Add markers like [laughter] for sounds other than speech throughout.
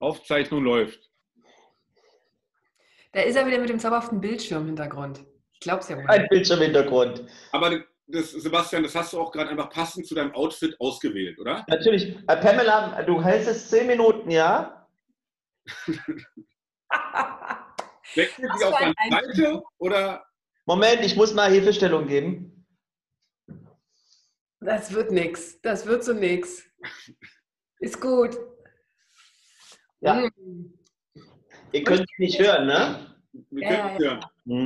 Aufzeichnung läuft. Da ist er wieder mit dem zauberhaften Bildschirmhintergrund. Ich glaub's ja wohl. Ein Bildschirmhintergrund. Aber das, Sebastian, das hast du auch gerade einfach passend zu deinem Outfit ausgewählt, oder? Natürlich. Äh, Pamela, du hältst es zehn Minuten, ja? [laughs] Wechselt Was die auf deine Seite oder? Moment, ich muss mal Hilfestellung geben. Das wird nix. Das wird so nix. Ist gut. Ja. Mm. Ihr könnt mich nicht hören, ne? Wir Ja, können ja, hören. Hm.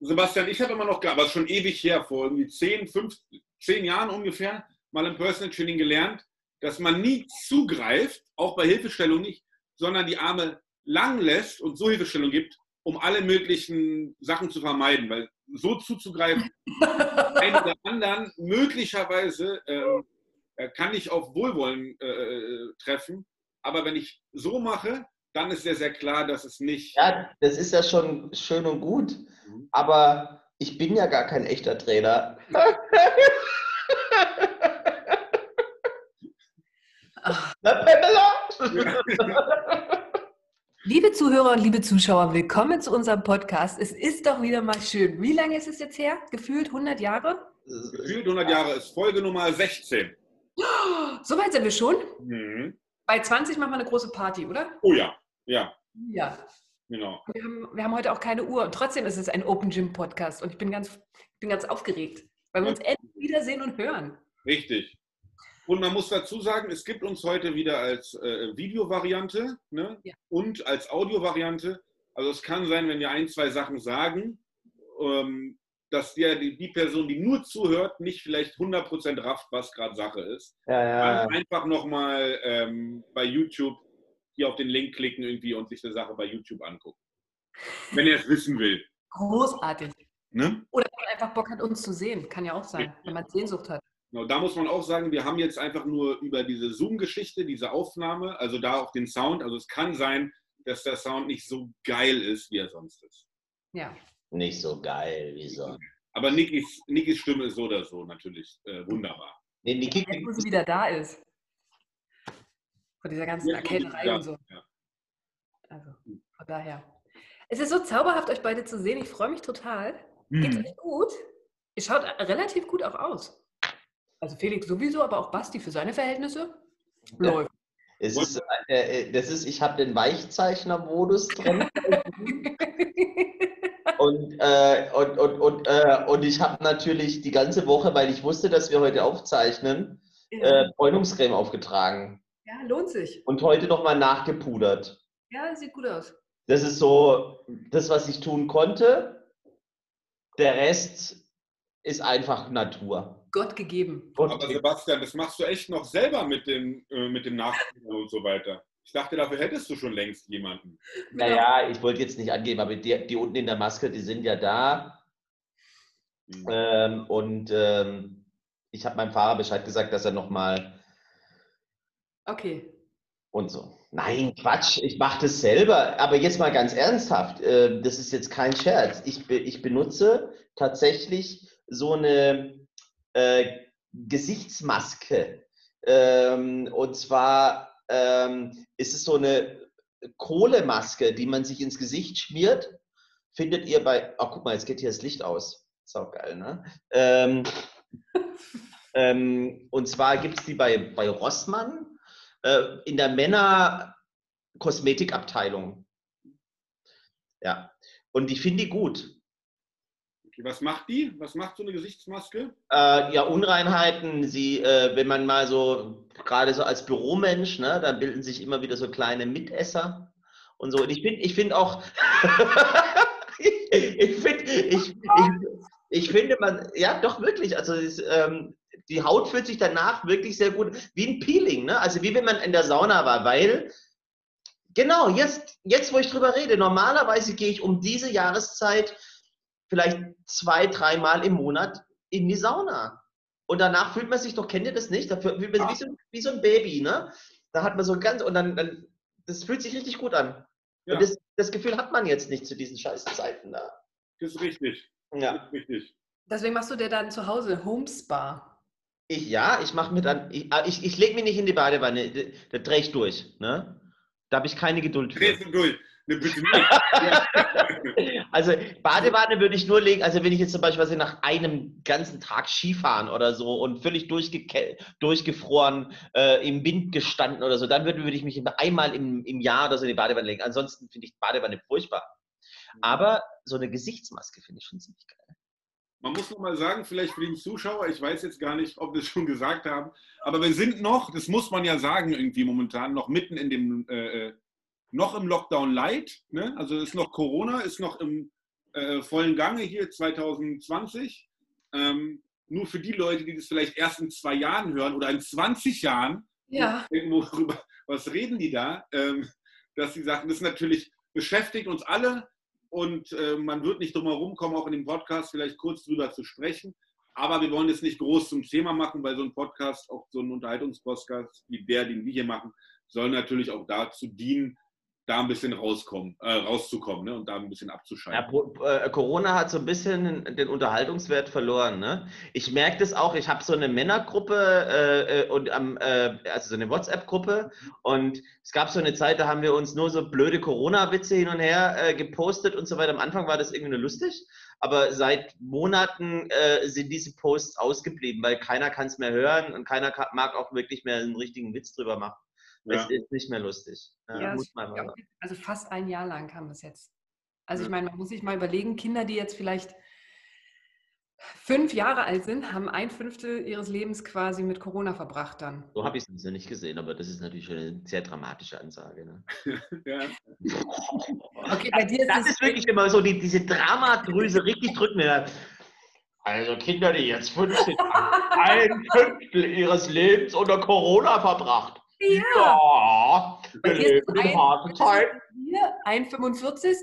Sebastian, ich habe immer noch, aber schon ewig her, vor irgendwie 10, 5, 10 Jahren ungefähr, mal im Personal Training gelernt, dass man nie zugreift, auch bei Hilfestellung nicht, sondern die Arme lang lässt und so Hilfestellung gibt, um alle möglichen Sachen zu vermeiden. Weil so zuzugreifen, [laughs] einen oder anderen möglicherweise äh, kann ich auf Wohlwollen äh, treffen. Aber wenn ich so mache, dann ist sehr, sehr klar, dass es nicht. Ja, das ist ja schon schön und gut, Mhm. aber ich bin ja gar kein echter Trainer. Ach. Na, Pamela? Liebe Zuhörer und liebe Zuschauer, willkommen zu unserem Podcast. Es ist doch wieder mal schön. Wie lange ist es jetzt her? Gefühlt 100 Jahre? Gefühlt 100 Jahre ist Folge Nummer 16. So weit sind wir schon. Mhm. Bei 20 machen wir eine große Party, oder? Oh ja, ja, Ja. genau. Wir haben, wir haben heute auch keine Uhr und trotzdem ist es ein Open Gym Podcast und ich bin ganz, bin ganz aufgeregt, weil wir uns endlich wiedersehen und hören. Richtig. Und man muss dazu sagen, es gibt uns heute wieder als äh, Videovariante ne? Ja. und als Audiovariante. Also es kann sein, wenn wir ein, zwei Sachen sagen, ähm, dass der, die, Person, die nur zuhört, nicht vielleicht 100% rafft, was gerade Sache ist. Ja, ja. Dann einfach nochmal ähm, bei YouTube hier auf den Link klicken irgendwie und sich die Sache bei YouTube angucken. Wenn er es wissen will. Großartig. Ne? Oder wenn man einfach Bock hat, uns zu sehen. Kann ja auch sein, wenn man Sehnsucht hat. Genau, da muss man auch sagen, wir haben jetzt einfach nur über diese Zoom-Geschichte, diese Aufnahme, also da auch den Sound. Also es kann sein, dass der Sound nicht so geil ist, wie er sonst ist. Ja. Nicht so geil wie so. Aber Nikis, Nikis Stimme ist so oder so natürlich äh, wunderbar. Nee, Niki, Jetzt, wo sie wieder da ist. Von dieser ganzen Erkälterei Ja, und so. ja. Also, von daher. Es ist so zauberhaft, euch beide zu sehen. Ich freue mich total. Geht's Hm. euch gut? Ihr schaut relativ gut auch aus. Also Felix sowieso, aber auch Basti für seine Verhältnisse. Ja. Läuft. es ist, äh, äh, das ist, ich habe den Weichzeichner-Modus drin. [laughs] Und, äh, und, und, und, äh, und ich habe natürlich die ganze Woche, weil ich wusste, dass wir heute aufzeichnen, äh, Bräunungscreme aufgetragen. ja, lohnt sich. Und heute nochmal nachgepudert. Ja, sieht gut aus. Das ist so das, was ich tun konnte. Der Rest ist einfach Natur. Gott gegeben. Und Aber Sebastian, das machst du echt noch selber mit dem, äh, mit dem Nachspielen und so weiter. Ich dachte, dafür hättest du schon längst jemanden. naja, ich wollte jetzt nicht angeben, aber die, die unten in der Maske, die sind ja da. Hm. Ähm, und ähm, ich habe meinem Fahrer Bescheid gesagt, dass er nochmal Okay. und so. Nein, Quatsch, ich mache das selber. Aber jetzt mal ganz ernsthaft, äh, das ist jetzt kein Scherz. Ich, be ich benutze tatsächlich so eine äh, Gesichtsmaske. Ähm, und zwar ähm, ist es so eine Kohlemaske, die man sich ins Gesicht schmiert. Findet ihr bei, ach guck mal, jetzt geht hier das Licht aus. Sau geil, ne? Ähm, [laughs] ähm, und zwar gibt es die bei, bei Rossmann äh, in der Männer-Kosmetikabteilung. Ja, und ich finde die gut. Was macht die? Was macht so eine Gesichtsmaske? Äh, ja, Unreinheiten, sie, äh, wenn man mal so, gerade so als Büromensch, ne, da bilden sich immer wieder so kleine Mitesser und so. Und ich finde ich find auch, [laughs] ich, ich finde, ich, ich, ich finde man, ja, doch wirklich, also es, ähm, die Haut fühlt sich danach wirklich sehr gut, wie ein Peeling, ne? Also wie wenn man in der Sauna war, weil, genau, jetzt, jetzt wo ich drüber rede, normalerweise gehe ich um diese Jahreszeit vielleicht zwei, dreimal im Monat in die Sauna. Und danach fühlt man sich doch, kennt ihr das nicht? Da fühlt man sich wie so, wie so ein Baby, ne? Da hat man so ganz, und dann, dann das fühlt sich richtig gut an. Ja. Und das, das Gefühl hat man jetzt nicht zu diesen scheiß Zeiten da. Das ist richtig. Ja. Das ist richtig. Deswegen machst du dir dann zu Hause Homespa. Ich, ja, ich mache mir dann, ich, ah, ich, ich lege mich nicht in die Badewanne, da, drehe ich durch, ne? Da habe ich keine Geduld für. Drehst du durch. Ne, bitte nicht. [laughs] Also Badewanne würde ich nur legen, also wenn ich jetzt zum Beispiel nach einem ganzen Tag Skifahren oder so und völlig durchge durchgefroren, äh, im Wind gestanden oder so, dann würde, würde ich mich einmal im, im Jahr oder so in die Badewanne legen. Ansonsten finde ich Badewanne furchtbar. Aber so eine Gesichtsmaske finde ich schon ziemlich geil. Man muss noch mal sagen, vielleicht für den Zuschauer, ich weiß jetzt gar nicht, ob wir es schon gesagt haben, aber wir sind noch, das muss man ja sagen, irgendwie momentan, noch mitten in dem, äh, äh noch im Lockdown Light. Ne? Also ist noch Corona, ist noch im äh, vollen Gange hier 2020. Ähm, nur für die Leute, die das vielleicht erst in zwei Jahren hören oder in 20 Jahren, ja. irgendwo drüber, was reden die da? Ähm, dass sie sagen, das natürlich beschäftigt uns alle und äh, man wird nicht drum herum kommen, auch in dem Podcast vielleicht kurz drüber zu sprechen. Aber wir wollen es nicht groß zum Thema machen, weil so ein Podcast, auch so ein Unterhaltungspodcast wie der, den wir hier machen, soll natürlich auch dazu dienen, da ein bisschen rauskommen, äh, rauszukommen ne? und da ein bisschen abzuschalten. Ja, äh, Corona hat so ein bisschen den Unterhaltungswert verloren. Ne? Ich merke das auch, ich habe so eine Männergruppe äh, äh und äh, also so eine WhatsApp-Gruppe und es gab so eine Zeit, da haben wir uns nur so blöde Corona-Witze hin und her gepostet und so weiter. Am Anfang war das irgendwie nur lustig, aber seit Monaten sind diese Posts ausgeblieben, weil keiner kann es mehr hören und keiner mag auch wirklich mehr einen richtigen Witz drüber machen. Ja. Es ist nicht mehr lustig. Ja, also fast ein Jahr lang kam das jetzt. Also ich meine, man muss sich mal überlegen, Kinder, die jetzt vielleicht fünf Jahre alt sind, haben ein Fünftel ihres Lebens quasi mit Corona verbracht dann. So habe ich es nicht gesehen, aber das ist natürlich schon eine sehr dramatische Ansage. Ne? [laughs] ja. [laughs] Okay, bei dir ist das ist wirklich immer so, die, diese Dramadrüse richtig drücken. Also Kinder, die jetzt fünf sind, ein Fünftel ihres Lebens unter Corona verbracht. Ja. ja wir leben in harten Zeiten. Hier ein 45.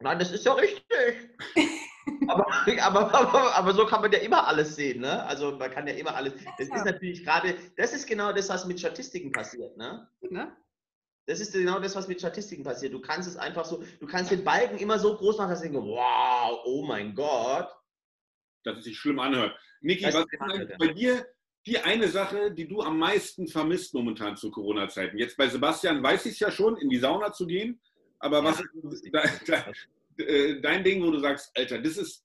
Nein, das ist ja richtig. [laughs] aber, aber, aber, aber, so kann man ja immer alles sehen, ne? Also man kann ja immer alles. Das ist natürlich gerade, das ist genau das, was mit Statistiken passiert, ne? ne? Das ist genau das, was mit Statistiken passiert. Du kannst es einfach so, du kannst den Balken immer so groß machen, dass du denkst, wow, oh mein Gott. Dass es sich schlimm anhört. Niki, was ist bei dir die eine Sache, die du am meisten vermisst momentan zu Corona-Zeiten? Jetzt bei Sebastian weiß ich es ja schon, in die Sauna zu gehen. Aber was ist dein, dein, äh, dein Ding, wo du sagst, Alter, das ist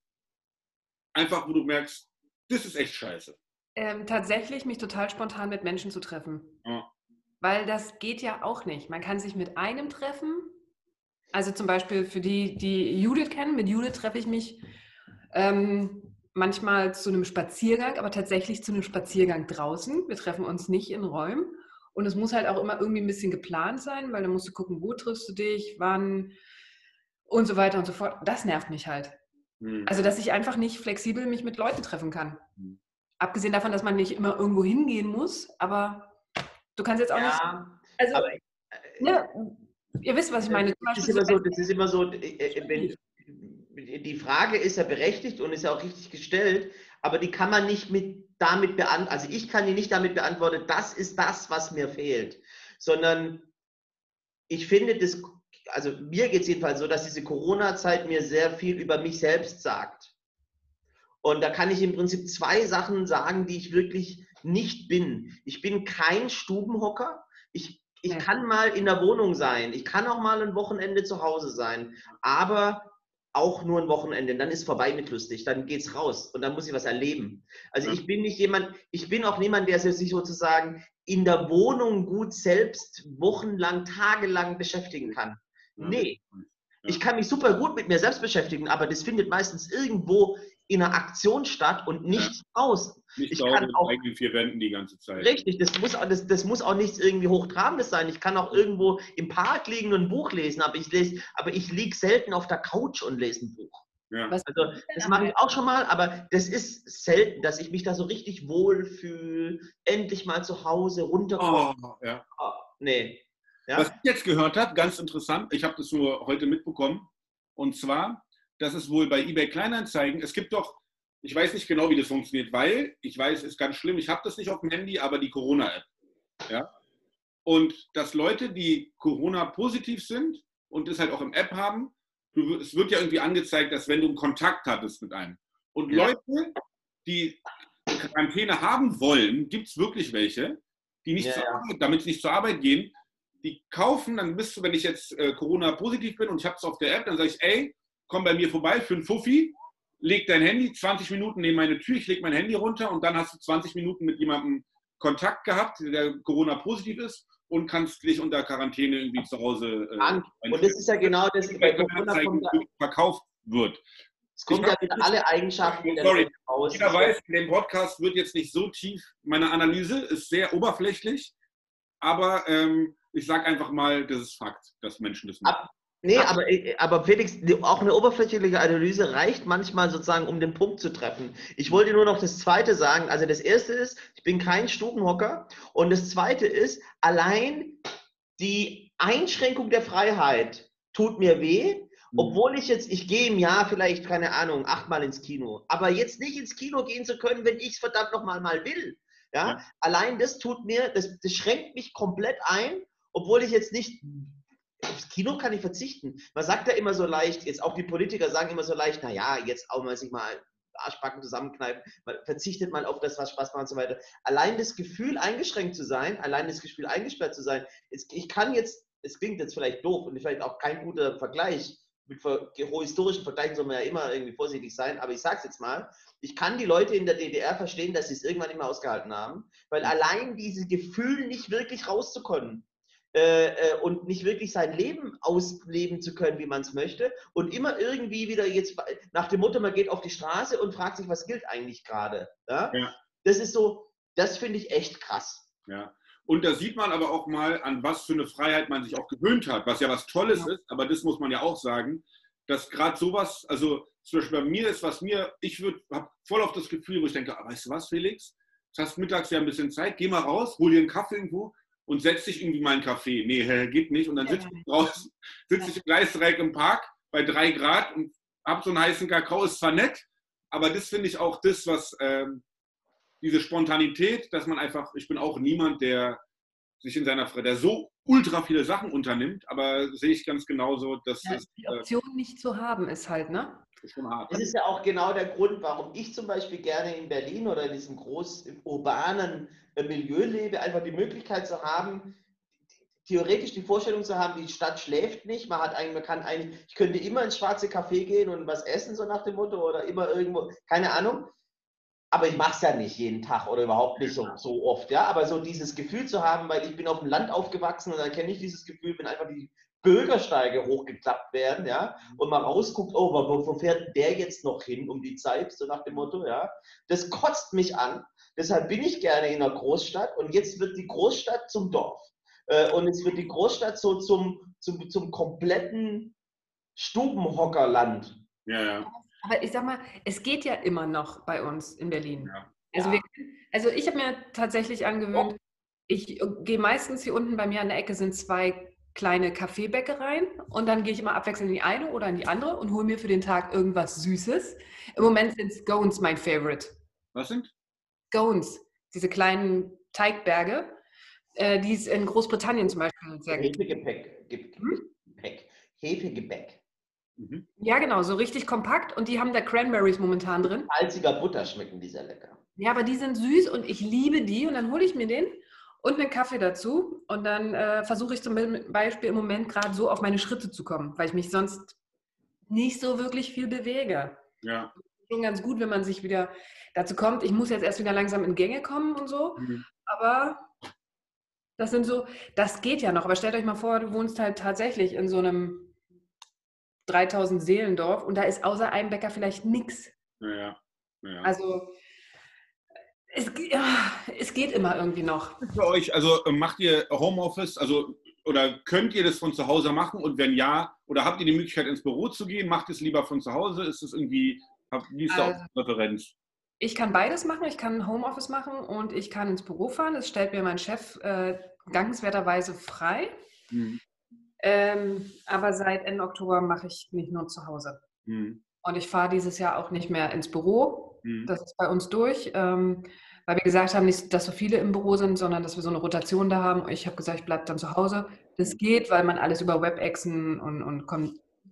einfach, wo du merkst, das ist echt scheiße? Ähm, tatsächlich mich total spontan mit Menschen zu treffen. Ja. Weil das geht ja auch nicht. Man kann sich mit einem treffen. Also zum Beispiel für die, die Judith kennen, mit Judith treffe ich mich ähm, manchmal zu einem Spaziergang, aber tatsächlich zu einem Spaziergang draußen. Wir treffen uns nicht in Räumen. Und es muss halt auch immer irgendwie ein bisschen geplant sein, weil dann musst du gucken, wo triffst du dich, wann und so weiter und so fort. Das nervt mich halt. Mhm. Also, dass ich einfach nicht flexibel mich mit Leuten treffen kann. Mhm. Abgesehen davon, dass man nicht immer irgendwo hingehen muss, aber du kannst jetzt auch ja, nicht. Also, aber, ne, ihr wisst, was ich meine. Das ist, immer so, das ist immer so, äh, äh, wenn, die Frage ist ja berechtigt und ist ja auch richtig gestellt, aber die kann man nicht mit damit beantworten, also ich kann die nicht damit beantworten, das ist das, was mir fehlt, sondern ich finde das, also mir geht es jedenfalls so, dass diese Corona-Zeit mir sehr viel über mich selbst sagt. Und da kann ich im Prinzip zwei Sachen sagen, die ich wirklich nicht bin. Ich bin kein Stubenhocker. Ich, ich kann mal in der Wohnung sein. Ich kann auch mal ein Wochenende zu Hause sein. Aber auch nur ein Wochenende, dann ist vorbei mit lustig, dann geht's raus und dann muss ich was erleben. Also ich bin nicht jemand, ich bin auch niemand, der sich sozusagen in der Wohnung gut selbst wochenlang, tagelang beschäftigen kann. Nee. Ich kann mich super gut mit mir selbst beschäftigen, aber das findet meistens irgendwo in einer Aktion statt und nicht ja. außen. Nicht ich kann auch eigenen vier Wänden die ganze Zeit. Richtig, das muss, das, das muss auch nichts irgendwie Hochtrabendes sein. Ich kann auch irgendwo im Park liegen und ein Buch lesen, aber ich lese, aber ich liege selten auf der Couch und lese ein Buch. Ja. Also das mache ich auch schon mal, aber das ist selten, dass ich mich da so richtig wohlfühle, endlich mal zu Hause runterkomme. Oh, ja. oh, nee. Ja? Was ich jetzt gehört habe, ganz interessant, ich habe das nur heute mitbekommen, und zwar, dass es wohl bei eBay Kleinanzeigen, es gibt doch ich weiß nicht genau, wie das funktioniert, weil ich weiß, es ist ganz schlimm, ich habe das nicht auf dem Handy, aber die Corona-App. Ja? Und dass Leute, die Corona-positiv sind und das halt auch im App haben, du, es wird ja irgendwie angezeigt, dass wenn du einen Kontakt hattest mit einem. Und ja. Leute, die Quarantäne haben wollen, gibt es wirklich welche, die nicht ja, Arbeit, damit sie nicht zur Arbeit gehen, die kaufen, dann bist du, wenn ich jetzt äh, Corona-positiv bin und ich habe es auf der App, dann sage ich, ey, komm bei mir vorbei für einen Fuffi, leg dein Handy 20 Minuten neben meine Tür, ich leg mein Handy runter und dann hast du 20 Minuten mit jemandem Kontakt gehabt, der Corona-positiv ist und kannst dich unter Quarantäne irgendwie zu Hause. Äh, und das ist ja genau das, bei Corona verkauft wird. Es kommt ja wieder alle Eigenschaften sorry, raus. Jeder weiß, in dem Podcast wird jetzt nicht so tief. Meine Analyse ist sehr oberflächlich, aber ähm, ich sage einfach mal, das ist Fakt, dass Menschen das machen. Ab, nee, aber, äh, aber Felix, auch eine oberflächliche Analyse reicht manchmal sozusagen, um den Punkt zu treffen. Ich wollte nur noch das Zweite sagen. Also das Erste ist, ich bin kein Stubenhocker. Und das Zweite ist, allein die Einschränkung der Freiheit tut mir weh, Mhm. Obwohl ich jetzt, ich gehe im Jahr vielleicht, keine Ahnung, achtmal ins Kino. Aber jetzt nicht ins Kino gehen zu können, wenn ich es verdammt nochmal mal will. Ja? ja? Allein das tut mir, das, das schränkt mich komplett ein, obwohl ich jetzt nicht aufs Kino kann ich verzichten. Man sagt ja immer so leicht, jetzt auch die Politiker sagen immer so leicht, naja, jetzt auch mal sich mal Arschbacken zusammenkneifen, man verzichtet mal auf das, was Spaß macht und so weiter. Allein das Gefühl, eingeschränkt zu sein, allein das Gefühl, eingesperrt zu sein, ich kann jetzt, es klingt jetzt vielleicht doof und vielleicht auch kein guter Vergleich, mit historischen Vergleichen soll man ja immer irgendwie vorsichtig sein, aber ich sage es jetzt mal, ich kann die Leute in der DDR verstehen, dass sie es irgendwann mehr ausgehalten haben, weil allein dieses Gefühl, nicht wirklich rauszukommen äh, äh, und nicht wirklich sein Leben ausleben zu können, wie man es möchte und immer irgendwie wieder jetzt nach dem Motto, man geht auf die Straße und fragt sich, was gilt eigentlich gerade. Ja? ja? Das ist so, das finde ich echt krass. Ja. Und da sieht man aber auch mal, an was für eine Freiheit man sich auch gewöhnt hat, was ja was Tolles ja. ist, aber das muss man ja auch sagen, dass gerade sowas, also zum Beispiel bei mir ist, was mir, ich habe voll auf das Gefühl, wo ich denke, ah, weißt du was, Felix, du hast mittags ja ein bisschen Zeit, geh mal raus, hol dir einen Kaffee irgendwo und setz dich irgendwie mal einen Kaffee. Nee, geht nicht. Und dann sitze ich draußen, sitze ich im Gleisdreieck im Park bei drei Grad und habe so einen heißen Kakao, ist zwar nett, aber das finde ich auch das, was ähm, diese Spontanität, dass man einfach, ich bin auch niemand, der sich in seiner Freizeit, der so ultra viele Sachen unternimmt, aber sehe ich ganz genauso, dass ja, die äh, Option äh, nicht zu haben ist halt, ne? Ist schon hart. Das ist ja auch genau der Grund, warum ich zum Beispiel gerne in Berlin oder in diesem großen urbanen äh, Milieu lebe, einfach die Möglichkeit zu haben, theoretisch die Vorstellung zu haben, die Stadt schläft nicht. Man hat eigentlich, man kann eigentlich, ich könnte immer ins schwarze Café gehen und was essen, so nach dem Motto, oder immer irgendwo, keine Ahnung aber ich mache es ja nicht jeden Tag oder überhaupt nicht so, so oft, ja. Aber so dieses Gefühl zu haben, weil ich bin auf dem Land aufgewachsen und da kenne ich dieses Gefühl, wenn einfach die Bürgersteige hochgeklappt werden, ja, und man rausguckt, oh, wo, wo fährt der jetzt noch hin um die Zeit, so nach dem Motto, ja. Das kotzt mich an. Deshalb bin ich gerne in einer Großstadt und jetzt wird die Großstadt zum Dorf. Äh, und jetzt wird die Großstadt so zum, zum, zum kompletten Stubenhockerland. Ja, ja. Aber ich sag mal, es geht ja immer noch bei uns in Berlin. Ja. Also, wir, also, ich habe mir tatsächlich angewöhnt, oh. ich gehe meistens hier unten bei mir an der Ecke sind zwei kleine Kaffeebäckereien und dann gehe ich immer abwechselnd in die eine oder in die andere und hole mir für den Tag irgendwas Süßes. Im Moment sind Scones mein Favorite. Was sind? Scones, diese kleinen Teigberge, äh, die es in Großbritannien zum Beispiel sehr gibt. Hefegebäck. Hm? Hefegebäck. Mhm. Ja, genau, so richtig kompakt und die haben da Cranberries momentan drin. Salziger Butter schmecken die sehr lecker. Ja, aber die sind süß und ich liebe die und dann hole ich mir den und einen Kaffee dazu und dann äh, versuche ich zum Beispiel im Moment gerade so auf meine Schritte zu kommen, weil ich mich sonst nicht so wirklich viel bewege. Ja. Schon ganz gut, wenn man sich wieder dazu kommt. Ich muss jetzt erst wieder langsam in Gänge kommen und so, mhm. aber das sind so, das geht ja noch. Aber stellt euch mal vor, du wohnst halt tatsächlich in so einem 3000 Seelendorf und da ist außer einem Bäcker vielleicht nichts. Ja, ja. Also es, es geht immer irgendwie noch. Für euch, also äh, macht ihr Homeoffice, also oder könnt ihr das von zu Hause machen und wenn ja, oder habt ihr die Möglichkeit ins Büro zu gehen, macht es lieber von zu Hause? Ist es irgendwie, wie ist da also, Referenz? Ich kann beides machen, ich kann Homeoffice machen und ich kann ins Büro fahren. Das stellt mir mein Chef äh, dankenswerterweise frei. Mhm. Ähm, aber seit Ende Oktober mache ich nicht nur zu Hause. Mhm. Und ich fahre dieses Jahr auch nicht mehr ins Büro. Mhm. Das ist bei uns durch, ähm, weil wir gesagt haben, nicht, dass so viele im Büro sind, sondern dass wir so eine Rotation da haben. Ich habe gesagt, ich bleibe dann zu Hause. Das geht, weil man alles über Webexen und, und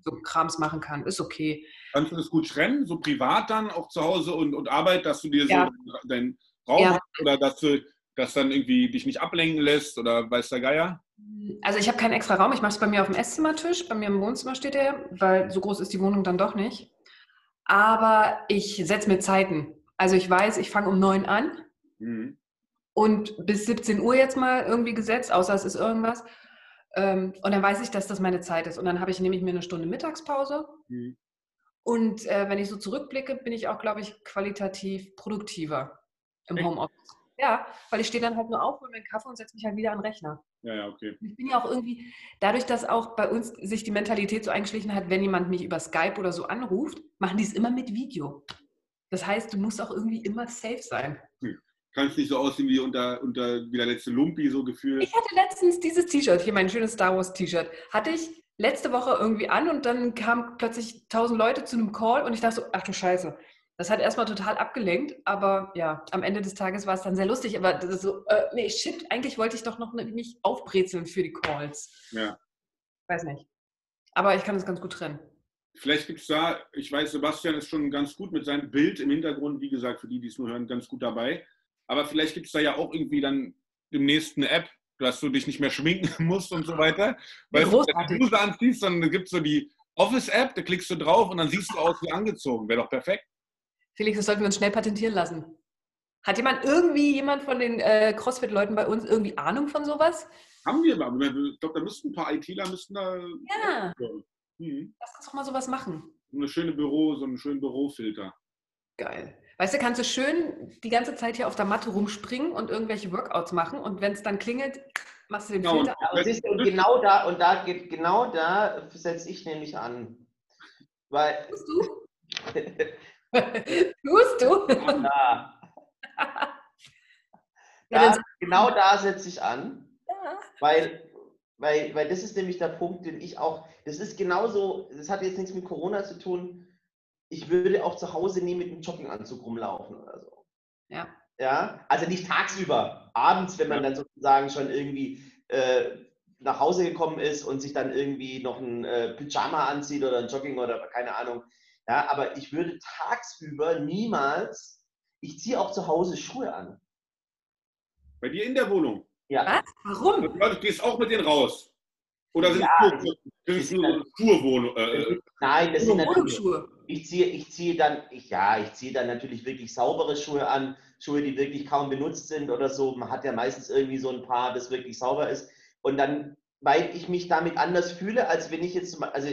so Krams machen kann. Ist okay. Kannst du das gut trennen, so privat dann auch zu Hause und, und Arbeit, dass du dir ja. so deinen Raum ja. hast oder dass du das dann irgendwie dich nicht ablenken lässt oder weiß der Geier? Also ich habe keinen extra Raum. Ich mache es bei mir auf dem Esszimmertisch. Bei mir im Wohnzimmer steht er, weil so groß ist die Wohnung dann doch nicht. Aber ich setze mir Zeiten. Also ich weiß, ich fange um neun an mhm. und bis 17 Uhr jetzt mal irgendwie gesetzt, außer es ist irgendwas. Ähm, und dann weiß ich, dass das meine Zeit ist. Und dann habe ich nämlich mir eine Stunde Mittagspause. Mhm. Und äh, wenn ich so zurückblicke, bin ich auch, glaube ich, qualitativ produktiver im? Homeoffice. Ja, weil ich stehe dann halt nur auf, hole meinen Kaffee und setze mich halt wieder an den Rechner. Ja, ja, okay. Ich bin ja auch irgendwie, dadurch, dass auch bei uns sich die Mentalität so eingeschlichen hat, wenn jemand mich über Skype oder so anruft, machen die es immer mit Video. Das heißt, du musst auch irgendwie immer safe sein. Hm. Kannst nicht so aussehen wie unter, unter wie der letzte Lumpi so gefühlt. Ich hatte letztens dieses T-Shirt, hier mein schönes Star Wars T-Shirt, hatte ich letzte Woche irgendwie an und dann kamen plötzlich tausend Leute zu einem Call und ich dachte so, ach du Scheiße, das hat erstmal total abgelenkt, aber ja, am Ende des Tages war es dann sehr lustig. Aber das ist so, äh, nee, shit, eigentlich wollte ich doch noch mich aufbrezeln für die Calls. Ja. Weiß nicht. Aber ich kann es ganz gut trennen. Vielleicht gibt es da, ich weiß, Sebastian ist schon ganz gut mit seinem Bild im Hintergrund, wie gesagt, für die, die es nur hören, ganz gut dabei. Aber vielleicht gibt es da ja auch irgendwie dann demnächst eine App, dass du dich nicht mehr schminken [laughs] musst und so weiter. Weil du, wenn du Bluse anziehst, dann gibt es so die Office-App, da klickst du drauf und dann siehst du aus wie angezogen. Wäre doch perfekt. Felix, das sollten wir uns schnell patentieren lassen. Hat jemand irgendwie, jemand von den äh, CrossFit-Leuten bei uns irgendwie Ahnung von sowas? Haben wir aber. Ich glaube, da müssten ein paar ITler müssten da. Ja. Mhm. Lass uns doch mal sowas machen. So eine schöne Büro, so einen schönen Bürofilter. Geil. Weißt du, kannst du schön die ganze Zeit hier auf der Matte rumspringen und irgendwelche Workouts machen und wenn es dann klingelt, machst du den genau, Filter aus. Ist, und genau da, und da geht, genau da setze ich nämlich an. Weil. Tust du? [laughs] [laughs] Tust du? Ja. [laughs] da, genau da setze ich an. Ja. Weil, weil, weil das ist nämlich der Punkt, den ich auch, das ist genauso, das hat jetzt nichts mit Corona zu tun. Ich würde auch zu Hause nie mit einem Jogginganzug rumlaufen oder so. Ja. Ja, also nicht tagsüber, abends, wenn man ja. dann sozusagen schon irgendwie äh, nach Hause gekommen ist und sich dann irgendwie noch ein äh, Pyjama anzieht oder ein Jogging oder keine Ahnung, ja, aber ich würde tagsüber niemals, ich ziehe auch zu Hause Schuhe an. Bei dir in der Wohnung? Ja. Was? Warum? Du gehst auch mit denen raus. Oder sind ja, das nur Schuhwohnung? Äh, nein, das sind natürlich. Schuhe. Ich ziehe, ich ziehe dann, ich, ja, ich ziehe dann natürlich wirklich saubere Schuhe an, Schuhe, die wirklich kaum benutzt sind oder so. Man hat ja meistens irgendwie so ein paar, das wirklich sauber ist. Und dann, weil ich mich damit anders fühle, als wenn ich jetzt, also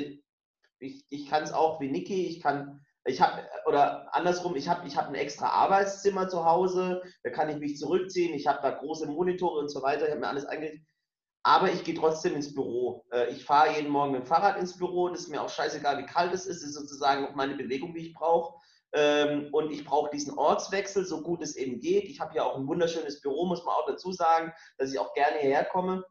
ich, ich kann es auch wie Niki, ich kann, ich habe, oder andersrum, ich habe ich hab ein extra Arbeitszimmer zu Hause, da kann ich mich zurückziehen, ich habe da große Monitore und so weiter, ich habe mir alles eingerichtet. Aber ich gehe trotzdem ins Büro. Äh, ich fahre jeden Morgen mit dem Fahrrad ins Büro, das ist mir auch scheißegal, wie kalt es ist, das ist sozusagen auch meine Bewegung, die ich brauche. Ähm, und ich brauche diesen Ortswechsel, so gut es eben geht. Ich habe ja auch ein wunderschönes Büro, muss man auch dazu sagen, dass ich auch gerne hierher komme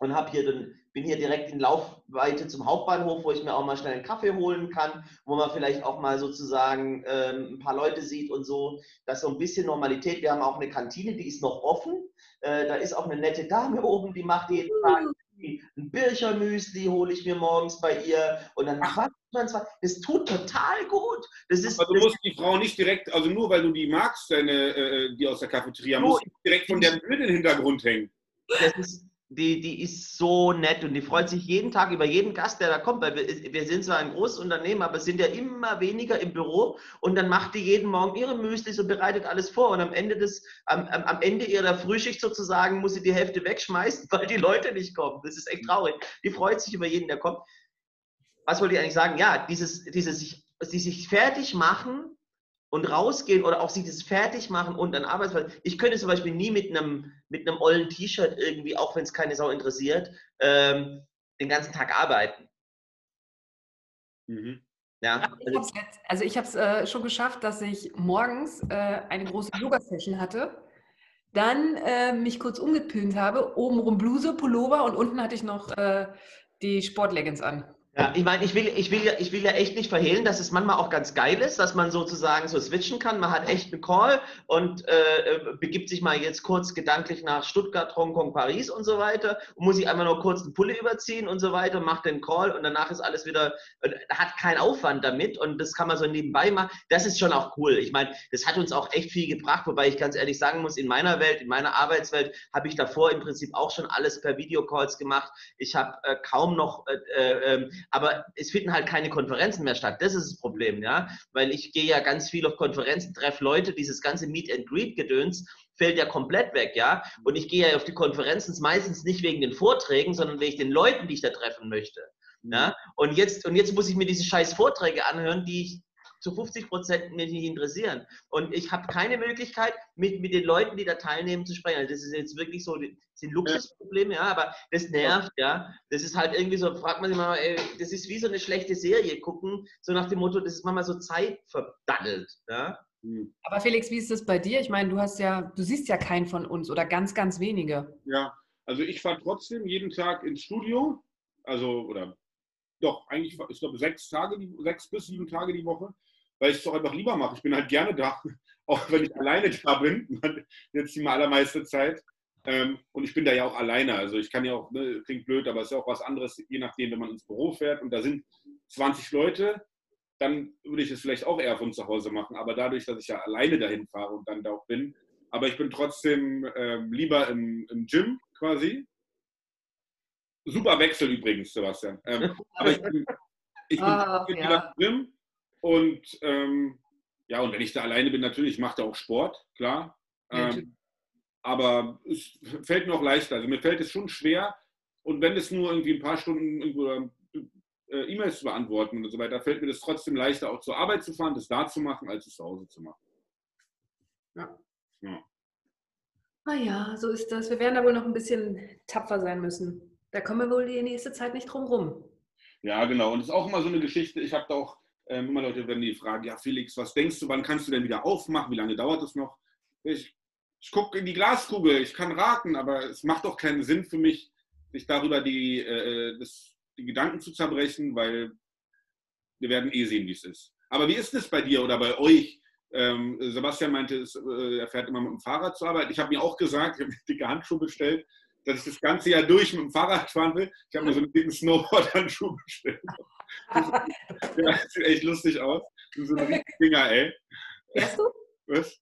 und habe hier dann bin hier direkt in Laufweite zum Hauptbahnhof, wo ich mir auch mal schnell einen Kaffee holen kann, wo man vielleicht auch mal sozusagen ähm, ein paar Leute sieht und so. Das ist so ein bisschen Normalität. Wir haben auch eine Kantine, die ist noch offen. Äh, da ist auch eine nette Dame oben, die macht jeden Tag ein Birchermüsli, hole ich mir morgens bei ihr und dann quatscht man zwar. Das tut total gut. Das ist, Aber du musst die Frau nicht direkt, also nur weil du die magst, deine, äh, die aus der Cafeteria, musst du direkt von der in den Hintergrund hängen. Das ist, die, die ist so nett und die freut sich jeden Tag über jeden Gast, der da kommt, weil wir, wir sind zwar ein großes Unternehmen, aber sind ja immer weniger im Büro und dann macht die jeden Morgen ihre Müsli und bereitet alles vor und am Ende des, am, am Ende ihrer Frühschicht sozusagen muss sie die Hälfte wegschmeißen, [laughs] weil die Leute nicht kommen. Das ist echt traurig. Die freut sich über jeden, der kommt. Was wollte ich eigentlich sagen? Ja, dieses, dieses sich, die sich fertig machen und rausgehen oder auch sich das fertig machen und dann Arbeitsplatz. Ich könnte zum Beispiel nie mit einem, mit einem ollen T-Shirt irgendwie, auch wenn es keine Sau interessiert, ähm, den ganzen Tag arbeiten. Mhm. Ja. Also ich habe es äh, schon geschafft, dass ich morgens äh, eine große Yoga-Session hatte, dann äh, mich kurz umgepinnt habe, obenrum Bluse, Pullover und unten hatte ich noch äh, die Sportleggings an. Ja, ich meine, ich will, ich, will ja, ich will ja echt nicht verhehlen, dass es manchmal auch ganz geil ist, dass man sozusagen so switchen kann. Man hat echt einen Call und äh, äh, begibt sich mal jetzt kurz gedanklich nach Stuttgart, Hongkong, Paris und so weiter und muss sich einfach nur kurz einen Pulle überziehen und so weiter, macht den Call und danach ist alles wieder, äh, hat keinen Aufwand damit und das kann man so nebenbei machen. Das ist schon auch cool. Ich meine, das hat uns auch echt viel gebracht, wobei ich ganz ehrlich sagen muss, in meiner Welt, in meiner Arbeitswelt habe ich davor im Prinzip auch schon alles per Videocalls gemacht. Ich habe äh, kaum noch äh, äh ähm, aber es finden halt keine Konferenzen mehr statt. Das ist das Problem, ja, weil ich gehe ja ganz viel auf Konferenzen, treffe Leute, dieses ganze Meet and Greet Gedöns fällt ja komplett weg, ja. Und ich gehe ja auf die Konferenzen meistens nicht wegen den Vorträgen, sondern wegen den Leuten, die ich da treffen möchte. Ja? Und, jetzt, und jetzt muss ich mir diese scheiß Vorträge anhören, die ich zu 50 Prozent mich nicht interessieren. Und ich habe keine Möglichkeit, mit, mit den Leuten, die da teilnehmen, zu sprechen. Also das ist jetzt wirklich so, das sind Luxusprobleme, ja, aber das nervt, ja. Das ist halt irgendwie so, fragt man sich mal, ey, das ist wie so eine schlechte Serie gucken, so nach dem Motto, das ist manchmal so Zeit verdaddelt, ja. Hm. Aber Felix, wie ist das bei dir? Ich meine, du hast ja, du siehst ja keinen von uns oder ganz, ganz wenige. Ja, also ich fahre trotzdem jeden Tag ins Studio, also oder doch, eigentlich, ich glaube, sechs Tage, sechs bis sieben Tage die Woche weil ich es doch einfach lieber mache. Ich bin halt gerne da, [laughs] auch wenn ich alleine da bin, [laughs] jetzt die allermeiste Zeit. Ähm, und ich bin da ja auch alleine. Also ich kann ja auch, ne, klingt blöd, aber es ist ja auch was anderes, je nachdem, wenn man ins Büro fährt und da sind 20 Leute, dann würde ich es vielleicht auch eher von zu Hause machen. Aber dadurch, dass ich ja alleine dahin fahre und dann da auch bin, aber ich bin trotzdem ähm, lieber im, im Gym quasi. Super Wechsel übrigens, Sebastian. Ähm, [laughs] aber ich bin, ich bin lieber ja. im Gym und ähm, ja, und wenn ich da alleine bin, natürlich macht er auch Sport, klar. Ähm, aber es fällt mir auch leichter. Also mir fällt es schon schwer. Und wenn es nur irgendwie ein paar Stunden äh, E-Mails zu beantworten und so weiter, fällt mir das trotzdem leichter, auch zur Arbeit zu fahren, das da zu machen, als es zu Hause zu machen. Ja. ja. Ah ja, so ist das. Wir werden da wohl noch ein bisschen tapfer sein müssen. Da kommen wir wohl die nächste Zeit nicht drum rum. Ja, genau. Und es ist auch immer so eine Geschichte. Ich habe da auch ähm, immer Leute werden die fragen, ja Felix, was denkst du, wann kannst du denn wieder aufmachen? Wie lange dauert es noch? Ich, ich gucke in die Glaskugel, ich kann raten, aber es macht doch keinen Sinn für mich, sich darüber die, äh, das, die Gedanken zu zerbrechen, weil wir werden eh sehen, wie es ist. Aber wie ist es bei dir oder bei euch? Ähm, Sebastian meinte, es, äh, er fährt immer mit dem Fahrrad zur Arbeit. Ich habe mir auch gesagt, [laughs] ich habe dicke Handschuhe bestellt, dass ich das ganze Jahr durch mit dem Fahrrad fahren will. Ich habe mir so einen dicken Snowboard-Handschuh bestellt. [laughs] Das sieht echt lustig aus. So ein Dinger, ey. Fährst du? Was?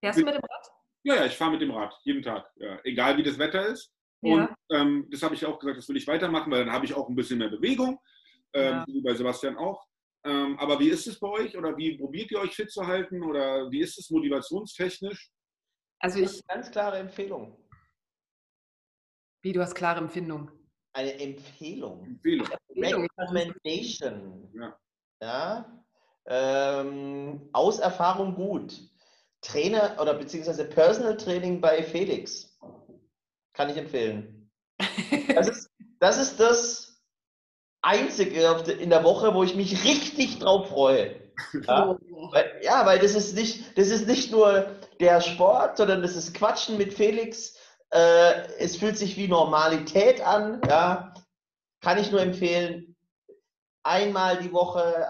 Fährst du mit dem Rad? Ja, ja, ich fahre mit dem Rad, jeden Tag. Ja, egal wie das Wetter ist. Und ja. ähm, das habe ich auch gesagt, das will ich weitermachen, weil dann habe ich auch ein bisschen mehr Bewegung, ähm, ja. wie bei Sebastian auch. Ähm, aber wie ist es bei euch oder wie probiert ihr euch fit zu halten oder wie ist es motivationstechnisch? Also ich ganz klare Empfehlung. Wie du hast klare Empfindung eine Empfehlung. Empfehlung. Recommendation. Ja. ja? Ähm, aus Erfahrung gut. Trainer oder beziehungsweise Personal Training bei Felix. Kann ich empfehlen. [laughs] Das ist das, ist das Einzige in der Woche, wo ich mich richtig drauf freue. Ja, oh. weil, ja, weil das ist nicht, das ist nicht nur der Sport, sondern das ist Quatschen mit Felix äh, es fühlt sich wie Normalität an. Ja. Kann ich nur empfehlen. Einmal die Woche,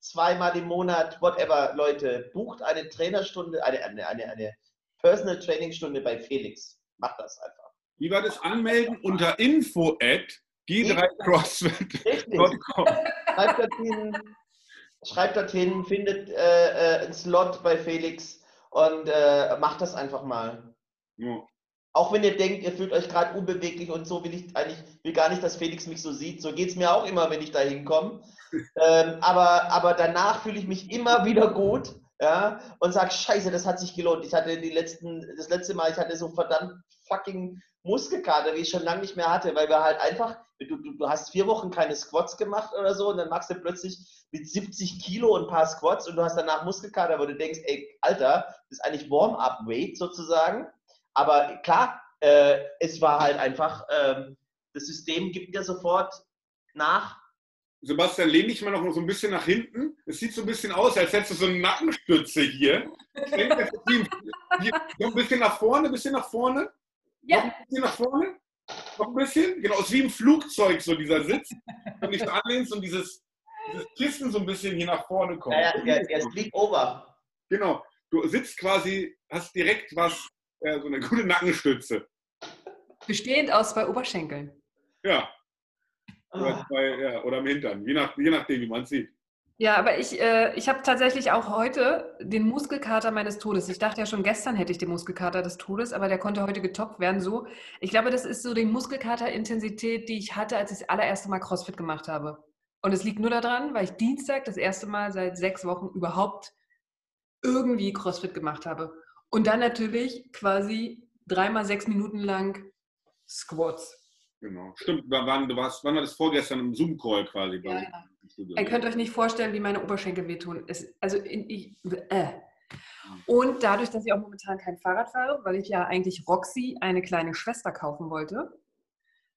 zweimal im Monat, whatever, Leute, bucht eine Trainerstunde, eine, eine, eine, eine Personal Training Stunde bei Felix. Macht das einfach. Wie war das anmelden? Unter info at g3crossfit.com. Schreibt dorthin, schreibt dorthin, findet äh, äh, einen Slot bei Felix und äh, macht das einfach mal. Ja. Auch wenn ihr denkt, ihr fühlt euch gerade unbeweglich und so will ich eigentlich, will gar nicht, dass Felix mich so sieht. So geht es mir auch immer, wenn ich da hinkomme. [laughs] ähm, aber, aber danach fühle ich mich immer wieder gut ja, und sage, scheiße, das hat sich gelohnt. Ich hatte die letzten, das letzte Mal, ich hatte so verdammt fucking Muskelkater, wie ich schon lange nicht mehr hatte, weil wir halt einfach, du, du, du hast vier Wochen keine Squats gemacht oder so und dann machst du plötzlich mit 70 Kilo ein paar Squats und du hast danach Muskelkater, wo du denkst, ey, Alter, das ist eigentlich Warm-up-Weight sozusagen. Aber klar, äh, es war halt einfach, äh, das System gibt ja sofort nach. Sebastian, lehn dich mal noch so ein bisschen nach hinten. Es sieht so ein bisschen aus, als hättest du so eine Nackenstütze hier. noch ein bisschen nach vorne, ein bisschen nach vorne. Ja. Noch ein bisschen nach vorne. Noch ein bisschen. Genau, ist wie im Flugzeug so dieser Sitz. du dich so anlehnst und dieses, dieses Kissen so ein bisschen hier nach vorne kommt. Ja, ja, der Sleep Over. Genau. Du sitzt quasi, hast direkt was, äh, so eine gute Nackenstütze. Bestehend aus zwei Oberschenkeln. Ja. Oder, Ah. zwei, ja, oder am Hintern, je, nach, je nachdem, wie man es sieht. Ja, aber ich, äh, ich habe tatsächlich auch heute den Muskelkater meines Todes. Ich dachte ja schon gestern hätte ich den Muskelkater des Todes, aber der konnte heute getoppt werden. So, ich glaube, das ist so die Muskelkater-Intensität, die ich hatte, als ich das allererste Mal CrossFit gemacht habe. Und es liegt nur daran, weil ich Dienstag das erste Mal seit sechs Wochen überhaupt irgendwie CrossFit gemacht habe. Und dann natürlich quasi dreimal sechs Minuten lang Squats. Genau. Stimmt, waren, du warst, wann war das vorgestern im Zoom-Call quasi? Ja, ja. Ihr könnt euch nicht vorstellen, wie meine Oberschenkel wehtun. Es, also in, ich, äh. Und dadurch, dass ich auch momentan kein Fahrrad fahre, weil ich ja eigentlich Roxy eine kleine Schwester kaufen wollte,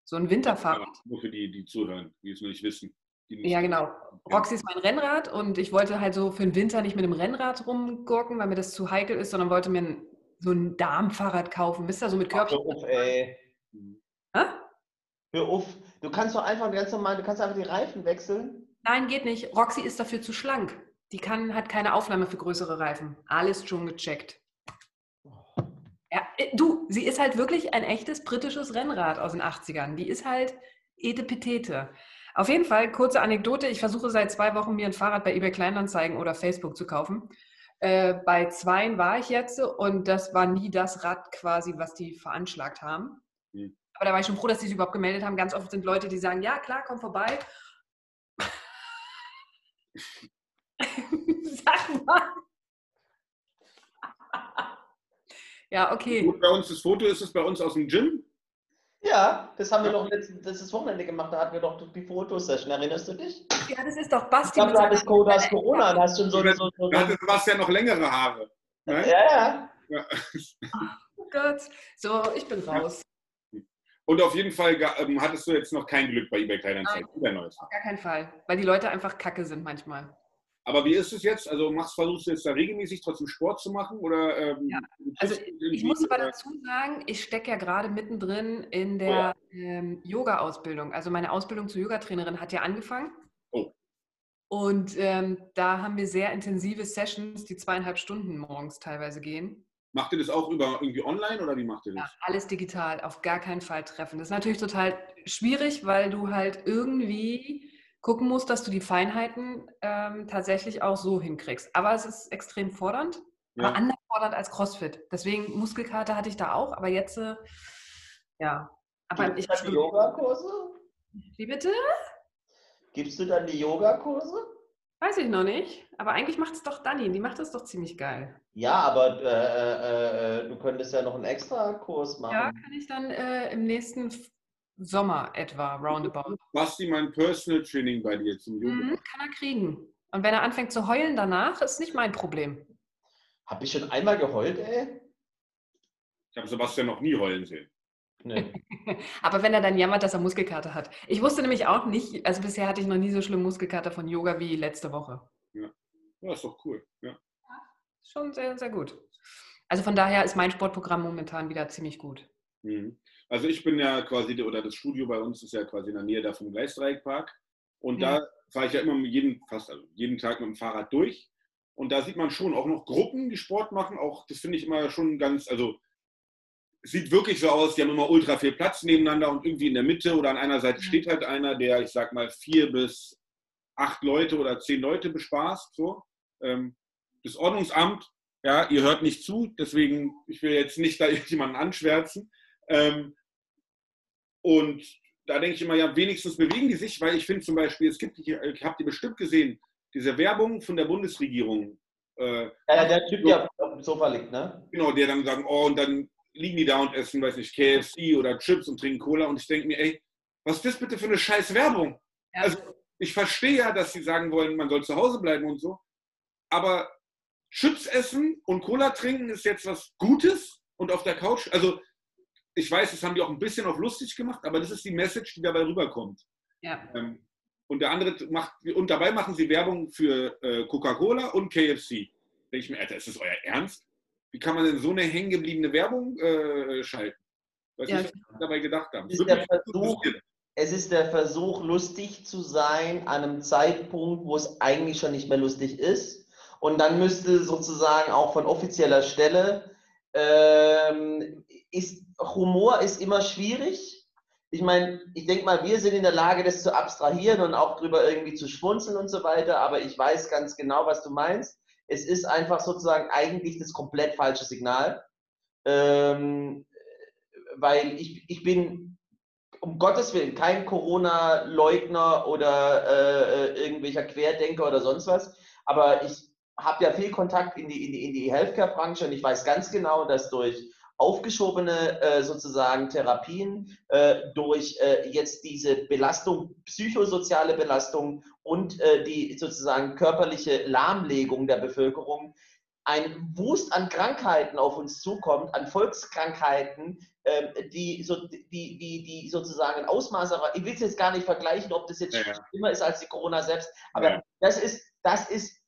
so ein Winterfahrrad. Nur für die, die zuhören, die es noch nicht wissen. Ja, genau. Roxy ist mein Rennrad und ich wollte halt so für den Winter nicht mit dem Rennrad rumgurken, weil mir das zu heikel ist, sondern wollte mir ein, so ein Darmfahrrad kaufen. Wisst ihr, so mit Hör Körbchen. auf, ey. Hä? Hör auf. Du kannst doch einfach ganz normal, du kannst einfach die Reifen wechseln. Nein, geht nicht. Roxy ist dafür zu schlank. Die kann, hat keine Aufnahme für größere Reifen. Alles schon gecheckt. Ja, äh, du, sie ist halt wirklich ein echtes britisches Rennrad aus den 80ern. Die ist halt etepetete. Auf jeden Fall, kurze Anekdote. Ich versuche seit zwei Wochen mir ein Fahrrad bei eBay Kleinanzeigen oder Facebook zu kaufen. Äh, bei zweien war ich jetzt und das war nie das Rad quasi, was die veranschlagt haben. Hm. Aber da war ich schon froh, dass sie sich überhaupt gemeldet haben. Ganz oft sind Leute, die sagen, ja klar, komm vorbei. [laughs] Sag mal. ja, okay. Gut, bei uns das Foto ist es bei uns aus dem Gym. Ja, das haben wir doch letzten, das ist Wochenende gemacht, da hatten wir doch die Fotosession, erinnerst du dich? Ja, das ist doch Ich Basti. glaube, mit du hattest seiner- Co- du hast Corona, da hast schon so, Ja, so, so, Da so hatte Sebastian noch längere Haare. Ne? ja, ja. Ja. Oh Gott. So, ich bin raus. Und auf jeden Fall ähm, hattest du jetzt noch kein Glück bei eBay Kleinanzeigen. Wieder neues. Auf gar keinen Fall. Weil die Leute einfach kacke sind manchmal. Aber wie ist es jetzt? Also machst, versuchst du jetzt da regelmäßig trotzdem Sport zu machen? Oder, ähm, Ja. Also ich muss aber dazu sagen, ich stecke ja gerade mittendrin in Oh der ähm, Yoga-Ausbildung. Also meine Ausbildung zur Yogatrainerin hat ja angefangen. Oh. Und ähm, da haben wir sehr intensive Sessions, die zweieinhalb Stunden morgens teilweise gehen. Macht ihr das auch über irgendwie online oder wie macht ihr das? Ja, alles digital, auf gar keinen Fall treffen. Das ist natürlich total schwierig, weil du halt irgendwie gucken musst, dass du die Feinheiten ähm, tatsächlich auch so hinkriegst. Aber es ist extrem fordernd, Ja. aber anders fordernd als CrossFit. Deswegen Muskelkater hatte ich da auch, aber jetzt, äh, ja. Aber Gibst ich dann die Yogakurse? Wie bitte? Gibst du dann die Yogakurse? Weiß ich noch nicht. Aber eigentlich macht es doch Dani, die macht das doch ziemlich geil. Ja, aber äh, äh, äh, du könntest ja noch einen extra Kurs machen. Ja, kann ich dann äh, im nächsten Sommer etwa, roundabout. [laughs] Basti, mein Personal Training bei dir zum Yoga. Mhm, kann er kriegen. Und wenn er anfängt zu heulen danach, ist nicht mein Problem. Hab ich schon einmal geheult, ey? Ich habe Sebastian noch nie heulen sehen. Nee. [laughs] Aber wenn er dann jammert, dass er Muskelkater hat. Ich wusste nämlich auch nicht, also bisher hatte ich noch nie so schlimm Muskelkater von Yoga wie letzte Woche. Ja, ist doch cool. Ja. Schon sehr, sehr gut. Also von daher ist mein Sportprogramm momentan wieder ziemlich gut. Mhm. Also ich bin ja quasi, oder das Studio bei uns ist ja quasi in der Nähe da vom Gleisdreieckpark. Und Ja. da fahre ich ja immer jeden, fast also jeden Tag mit dem Fahrrad durch. Und da sieht man schon auch noch Gruppen, die Sport machen. Auch das finde ich immer schon ganz, also sieht wirklich so aus, die haben immer ultra viel Platz nebeneinander und irgendwie in der Mitte oder an einer Seite Ja. steht halt einer, der, ich sag mal, vier bis acht Leute oder zehn Leute bespaßt. So. Ähm, das Ordnungsamt, ja, ihr hört nicht zu, deswegen, ich will jetzt nicht da [laughs] jemanden anschwärzen. Ähm, und da denke ich immer, ja, wenigstens bewegen die sich, weil ich finde zum Beispiel, es gibt, ich habt ihr bestimmt gesehen, diese Werbung von der Bundesregierung, äh, Ja, der Typ, der auf dem Sofa liegt, ne? genau, der dann sagen, oh, und dann liegen die da und essen, weiß nicht, KFC oder Chips und trinken Cola und ich denke mir, ey, was ist das bitte für eine scheiß Werbung? Ja. Also, ich verstehe ja, dass sie sagen wollen, man soll zu Hause bleiben und so, aber Chips essen und Cola trinken ist jetzt was Gutes und auf der Couch, also ich weiß, das haben die auch ein bisschen auf lustig gemacht, aber das ist die Message, die dabei rüberkommt. ja. Ähm, und der andere macht, und dabei machen sie Werbung für äh, Coca-Cola und KFC. Da denke ich mir, Alter, ist das euer Ernst? Wie kann man denn so eine hängengebliebene Werbung äh, schalten? Weiß Ja, nicht, was sie dabei gedacht haben. ist der Versuch, es ist der Versuch, lustig zu sein an einem Zeitpunkt, wo es eigentlich schon nicht mehr lustig ist. Und dann müsste sozusagen auch von offizieller Stelle, ähm, ist, Humor ist immer schwierig. Ich meine, ich denke mal, wir sind in der Lage, das zu abstrahieren und auch drüber irgendwie zu schmunzeln und so weiter, aber ich weiß ganz genau, was du meinst. Es ist einfach sozusagen eigentlich das komplett falsche Signal. Ähm, weil ich, ich bin um Gottes Willen kein Corona-Leugner oder äh, äh, irgendwelcher Querdenker oder sonst was, aber ich habe ja viel Kontakt in die, in die, in die Healthcare-Branche und ich weiß ganz genau, dass durch aufgeschobene äh, sozusagen Therapien, äh, durch äh, jetzt diese Belastung, psychosoziale Belastung und äh, die sozusagen körperliche Lahmlegung der Bevölkerung ein Wust an Krankheiten auf uns zukommt, an Volkskrankheiten, ähm, die, so, die, die, die sozusagen Ausmaße, ich will es jetzt gar nicht vergleichen, ob das jetzt ja, schlimmer ist als die Corona selbst, aber ja. das, ist, das ist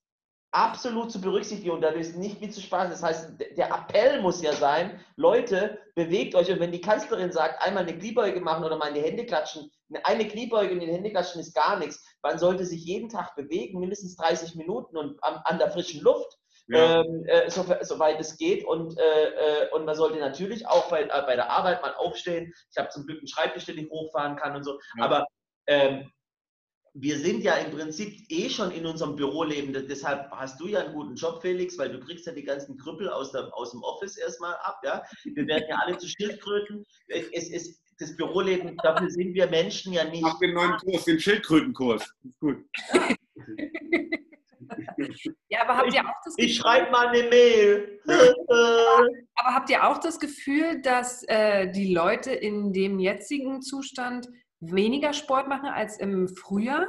absolut zu berücksichtigen und da ist nicht mit zu spaßen. Das heißt, der Appell muss ja sein, Leute, bewegt euch und wenn die Kanzlerin sagt, einmal eine Kniebeuge machen oder mal in die Hände klatschen, eine Kniebeuge in die Hände klatschen ist gar nichts. Man sollte sich jeden Tag bewegen, mindestens 30 Minuten und an, an der frischen Luft ja. ähm, äh, so, soweit es geht. Und, äh, äh, und man sollte natürlich auch bei, äh, bei der Arbeit mal aufstehen. Ich habe zum Glück einen Schreibtisch, den ich hochfahren kann und so. Ja. Aber ähm, wir sind ja im Prinzip eh schon in unserem Büroleben. Deshalb hast du ja einen guten Job, Felix, weil du kriegst ja die ganzen Krüppel aus, der, aus dem Office erstmal ab. Ja? Wir werden ja alle zu Schildkröten. Es ist das Büroleben, dafür sind wir Menschen ja nicht. Mach den neuen Kurs, den Schildkrötenkurs. Gut. Ja, aber habt ihr auch das Gefühl, Ich schreibe mal eine Mail. aber habt ihr auch das Gefühl, dass äh, die Leute in dem jetzigen Zustand weniger Sport machen als im Frühjahr?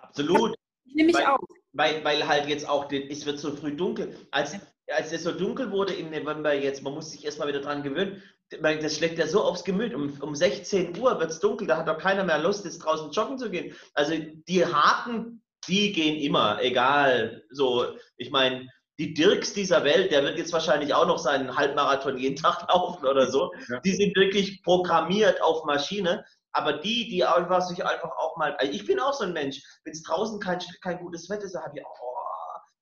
Absolut. Nehme ich weil, auch. Weil, weil halt jetzt auch, den, es wird so früh dunkel. Als, als es so dunkel wurde im November jetzt, man muss sich erstmal wieder dran gewöhnen, das schlägt ja so aufs Gemüt. Um, um 16 Uhr wird es dunkel, da hat doch keiner mehr Lust, jetzt draußen joggen zu gehen. Also die harten die gehen immer, egal. So, ich meine, die Dirks dieser Welt, der wird jetzt wahrscheinlich auch noch seinen Halbmarathon jeden Tag [laughs] laufen oder so. Ja. Die sind wirklich programmiert auf Maschine. Aber die, die einfach sich einfach auch mal, also ich bin auch so ein Mensch, wenn es draußen kein, kein gutes Wetter ist, habe ich auch, oh.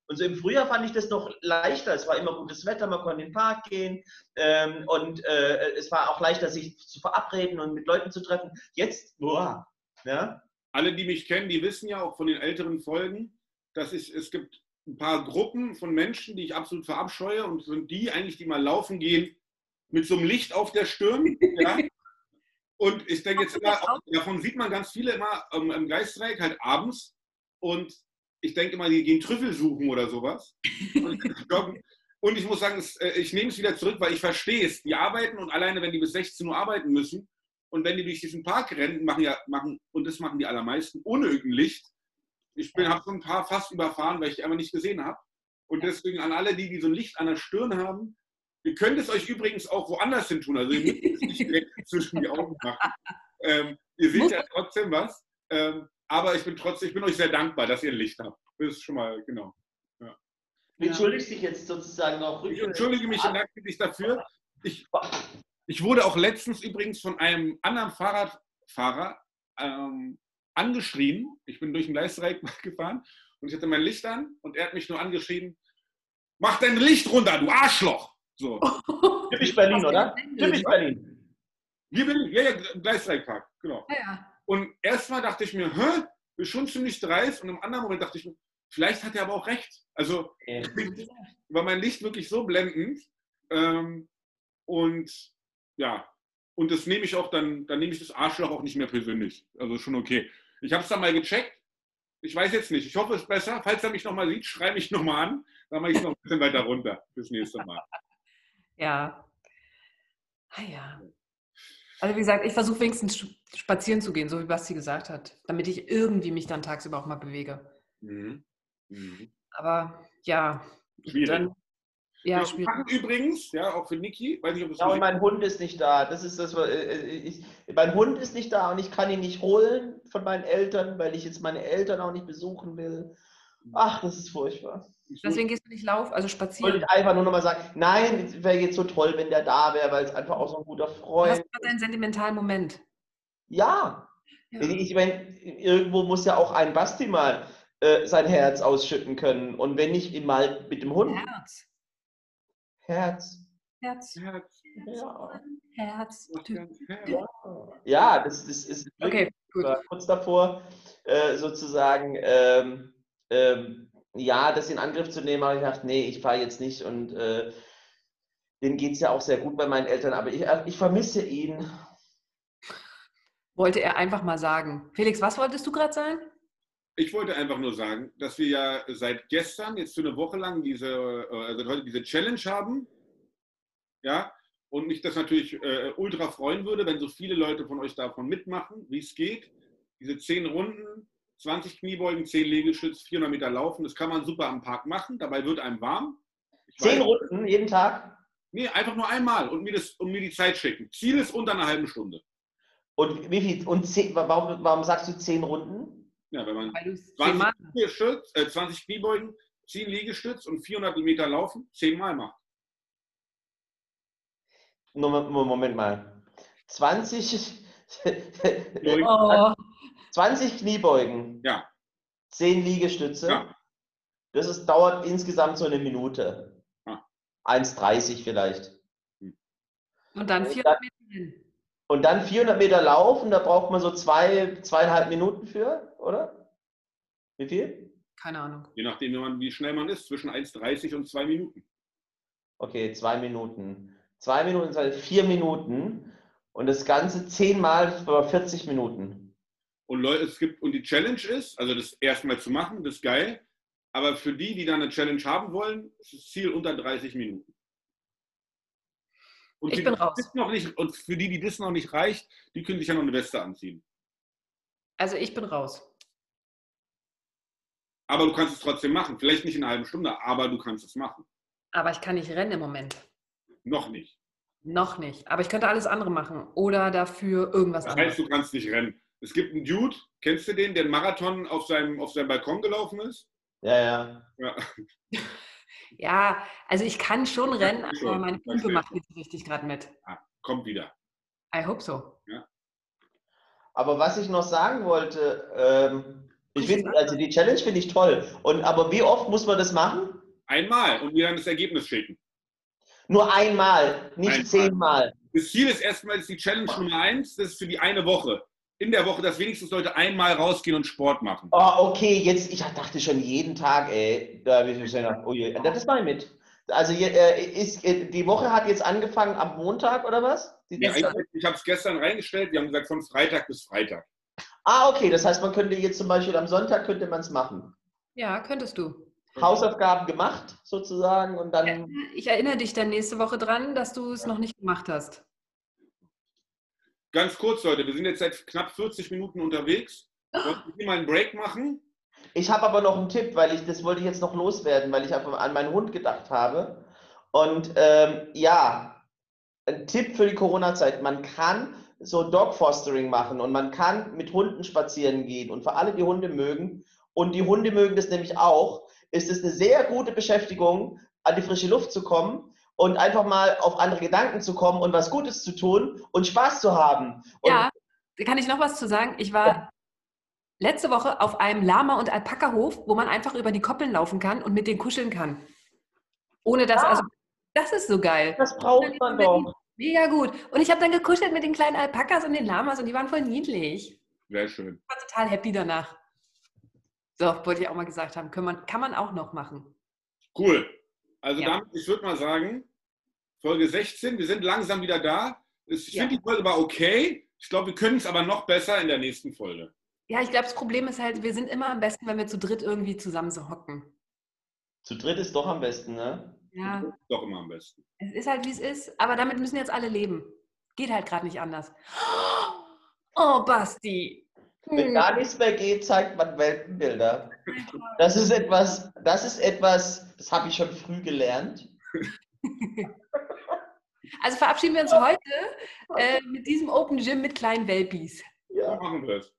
Und so im Frühjahr fand ich das noch leichter. Es war immer gutes Wetter, man konnte in den Park gehen ähm, und äh, es war auch leichter, sich zu verabreden und mit Leuten zu treffen. Jetzt, boah, ja, alle, die mich kennen, die wissen ja auch von den älteren Folgen, dass ich, es gibt ein paar Gruppen von Menschen, die ich absolut verabscheue und sind die eigentlich, die mal laufen gehen mit so einem Licht auf der Stirn. Ja? Und ich denke jetzt immer, davon sieht man ganz viele immer ähm, im Geistreich halt abends und ich denke immer, die gehen Trüffel suchen oder sowas. Und [laughs] ich muss sagen, äh, ich nehme es wieder zurück, weil ich verstehe es. Die arbeiten und alleine, wenn die bis 16 Uhr arbeiten müssen, und wenn die durch diesen Park rennen, machen ja, machen, und das machen die allermeisten, ohne irgendein Licht. Ich habe so ein paar fast überfahren, weil ich die einfach nicht gesehen habe. Und deswegen an alle, die, die so ein Licht an der Stirn haben, ihr könnt es euch übrigens auch woanders hin tun. Also ihr müsst es nicht direkt [laughs] zwischen die Augen machen. Ähm, ihr seht ja trotzdem was. Ähm, aber ich bin trotzdem, ich bin euch sehr dankbar, dass ihr ein Licht habt. Das ist schon mal, genau. Ja. Du entschuldigst dich jetzt sozusagen auch Ich entschuldige mich und dafür. Ich, ich wurde auch letztens übrigens von einem anderen Fahrradfahrer ähm, angeschrien. Ich bin durch den Gleisdreieck [laughs] gefahren und ich hatte mein Licht an und er hat mich nur angeschrien, mach dein Licht runter, du Arschloch. So. [laughs] Typisch Berlin, oder? Typisch Berlin. Hier bin ich, ja, ja, Gleisdreieckpark, genau. Ja, ja. Und erstmal dachte ich mir, hä, ist schon ziemlich dreist und im anderen Moment dachte ich mir, vielleicht hat er aber auch recht. Also ja. [laughs] war mein Licht wirklich so blendend. Ähm, und ja, und das nehme ich auch dann, dann nehme ich das Arschloch auch nicht mehr persönlich. Also schon okay. Ich habe es dann mal gecheckt. Ich weiß jetzt nicht. Ich hoffe, es ist besser. Falls er mich nochmal sieht, schreibe mich nochmal an. Dann mache ich es noch ein bisschen weiter runter fürs nächste Mal. Ja. Ah ja. Also wie gesagt, ich versuche wenigstens spazieren zu gehen, so wie Basti gesagt hat, damit ich irgendwie mich dann tagsüber auch mal bewege. Mhm. Mhm. Aber ja, Schwierig. dann ja, wir machen übrigens, ja, auch für Niki, weiß nicht, ob es Ja, und mein Hund ist nicht da. Das ist das, äh, äh, ich, mein Hund ist nicht da und ich kann ihn nicht holen von meinen Eltern, weil ich jetzt meine Eltern auch nicht besuchen will. Ach, das ist furchtbar. Deswegen gehst du nicht laufen, also spazieren. Wollte ich einfach nur nochmal sagen, nein, es wäre jetzt so toll, wenn der da wäre, weil es einfach auch so ein guter Freund. ist. Das war dein sentimentalen Moment. Ja. Ja. Ich meine, irgendwo muss ja auch ein Basti mal äh, sein Herz ausschütten können. Und wenn nicht mal mit dem Hund. Herz. Herz. Herz. Herz. Ja. Herz. Ja, ja das, das ist okay, gut. kurz davor, äh, sozusagen, ähm, ähm, ja, das in Angriff zu nehmen, habe ich gedacht, nee, ich fahre jetzt nicht und äh, denen geht es ja auch sehr gut bei meinen Eltern, aber ich, äh, ich vermisse ihn. Wollte er einfach mal sagen. Felix, was wolltest du gerade sagen? Ich wollte einfach nur sagen, dass wir ja seit gestern, jetzt für eine Woche lang, diese, äh, also heute diese Challenge haben. Ja, und mich das natürlich äh, ultra freuen würde, wenn so viele Leute von euch davon mitmachen, wie es geht. Diese zehn Runden, 20 Kniebeugen, 10 Liegestütz, 400 Meter laufen, das kann man super am Park machen. Dabei wird einem warm. Ich zehn weiß, Runden jeden Tag? Nee, einfach nur einmal und mir, das, und mir die Zeit schicken. Ziel ist unter einer halben Stunde. Und wie viel? Und zehn, warum, warum sagst du zehn Runden? Ja, wenn man 20, Liegestütz, äh, 20 Kniebeugen, 10 Liegestütz und 400 Meter laufen, 10 Mal macht. Moment mal. 20, [laughs] oh. 20 Kniebeugen. Ja. 10 Liegestütze. Ja. Das ist, dauert insgesamt so eine Minute. Ja. 1,30 vielleicht. Hm. Und dann 400 Meter hin. Und dann 400 Meter laufen, da braucht man so zwei, zweieinhalb Minuten für, oder? Wie viel? Keine Ahnung. Je nachdem, wie schnell man ist, zwischen 1,30 und 2 Minuten. Okay, zwei Minuten. Zwei Minuten sind vier Minuten und das Ganze zehnmal für 40 Minuten. Und Leute, es gibt, und die Challenge ist, also das erstmal zu machen, das ist geil, aber für die, die dann eine Challenge haben wollen, ist das Ziel unter 30 Minuten. Und ich bin raus. Noch nicht, und für die, die das noch nicht reicht, die können sich ja noch eine Weste anziehen. Also ich bin raus. Aber du kannst es trotzdem machen. Vielleicht nicht in einer halben Stunde, aber du kannst es machen. Aber ich kann nicht rennen im Moment. Noch nicht. Noch nicht. Aber ich könnte alles andere machen. Oder dafür irgendwas das anderes. heißt, du kannst nicht rennen. Es gibt einen Dude, kennst du den, der einen Marathon auf seinem, auf seinem Balkon gelaufen ist? Ja, ja. Ja, [laughs] ja also ich kann schon rennen, aber schon. meine Pumpe macht nicht richtig gerade mit. Ah, kommt wieder. I hope so. Ja. Aber was ich noch sagen wollte, ähm, ich finde, also die Challenge finde ich toll. Und aber wie oft muss man das machen? Einmal und mir dann das Ergebnis schicken. Nur einmal, nicht einmal. zehnmal. Das Ziel ist erstmal die Challenge Nummer eins, das ist für die eine Woche. In der Woche, dass wenigstens Leute einmal rausgehen und Sport machen. Oh, okay, jetzt, ich dachte schon jeden Tag, ey. Da ich gesagt, oh je, das mal mit. Also äh, ist, äh, die Woche hat jetzt angefangen am Montag oder was? Ja, ich, ich habe es gestern reingestellt, wir haben gesagt von Freitag bis Freitag. Ah, okay, das heißt, man könnte jetzt zum Beispiel am Sonntag könnte man es machen. Ja, könntest du. Hausaufgaben gemacht, sozusagen, und dann. Ich erinnere dich dann nächste Woche dran, dass du es noch nicht gemacht hast. Ganz kurz, Leute, wir sind jetzt seit knapp 40 Minuten unterwegs. Wollen wir mal einen Break machen? Ich habe aber noch einen Tipp, weil ich das wollte ich jetzt noch loswerden, weil ich an meinen Hund gedacht habe. Und ähm, ja, ein Tipp für die Corona-Zeit: Man kann so Dog Fostering machen und man kann mit Hunden spazieren gehen. Und für alle, die Hunde mögen, und die Hunde mögen das nämlich auch, ist es eine sehr gute Beschäftigung, an die frische Luft zu kommen und einfach mal auf andere Gedanken zu kommen und was Gutes zu tun und Spaß zu haben. Und ja, da kann ich noch was zu sagen. Ich war ja. letzte Woche auf einem Lama- und Alpaka-Hof, wo man einfach über die Koppeln laufen kann und mit denen kuscheln kann. Ohne dass, ja. also, das ist so geil. Das braucht man doch. Mega gut. Und ich habe dann gekuschelt mit den kleinen Alpakas und den Lamas und die waren voll niedlich. Sehr schön. Ich war total happy danach. So, wollte ich auch mal gesagt haben. Kann man, kann man auch noch machen. Cool. Also ja. damit, ich würde mal sagen, Folge 16, wir sind langsam wieder da. Ich ja. finde, die Folge war okay. Ich glaube, wir können es aber noch besser in der nächsten Folge. Ja, ich glaube, das Problem ist halt, wir sind immer am besten, wenn wir zu dritt irgendwie zusammen so hocken. Zu dritt ist doch am besten, ne? Ja. Doch immer am besten. Es ist halt, wie es ist. Aber damit müssen jetzt alle leben. Geht halt gerade nicht anders. Oh, Basti. Wenn hm. gar nichts mehr geht, zeigt man Weltenbilder. Das ist etwas, das ist etwas, das habe ich schon früh gelernt. [laughs] Also verabschieden wir uns heute äh, mit diesem Open Gym mit kleinen Welpies. Ja, machen wir es.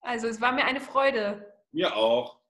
Also es war mir eine Freude. Mir auch.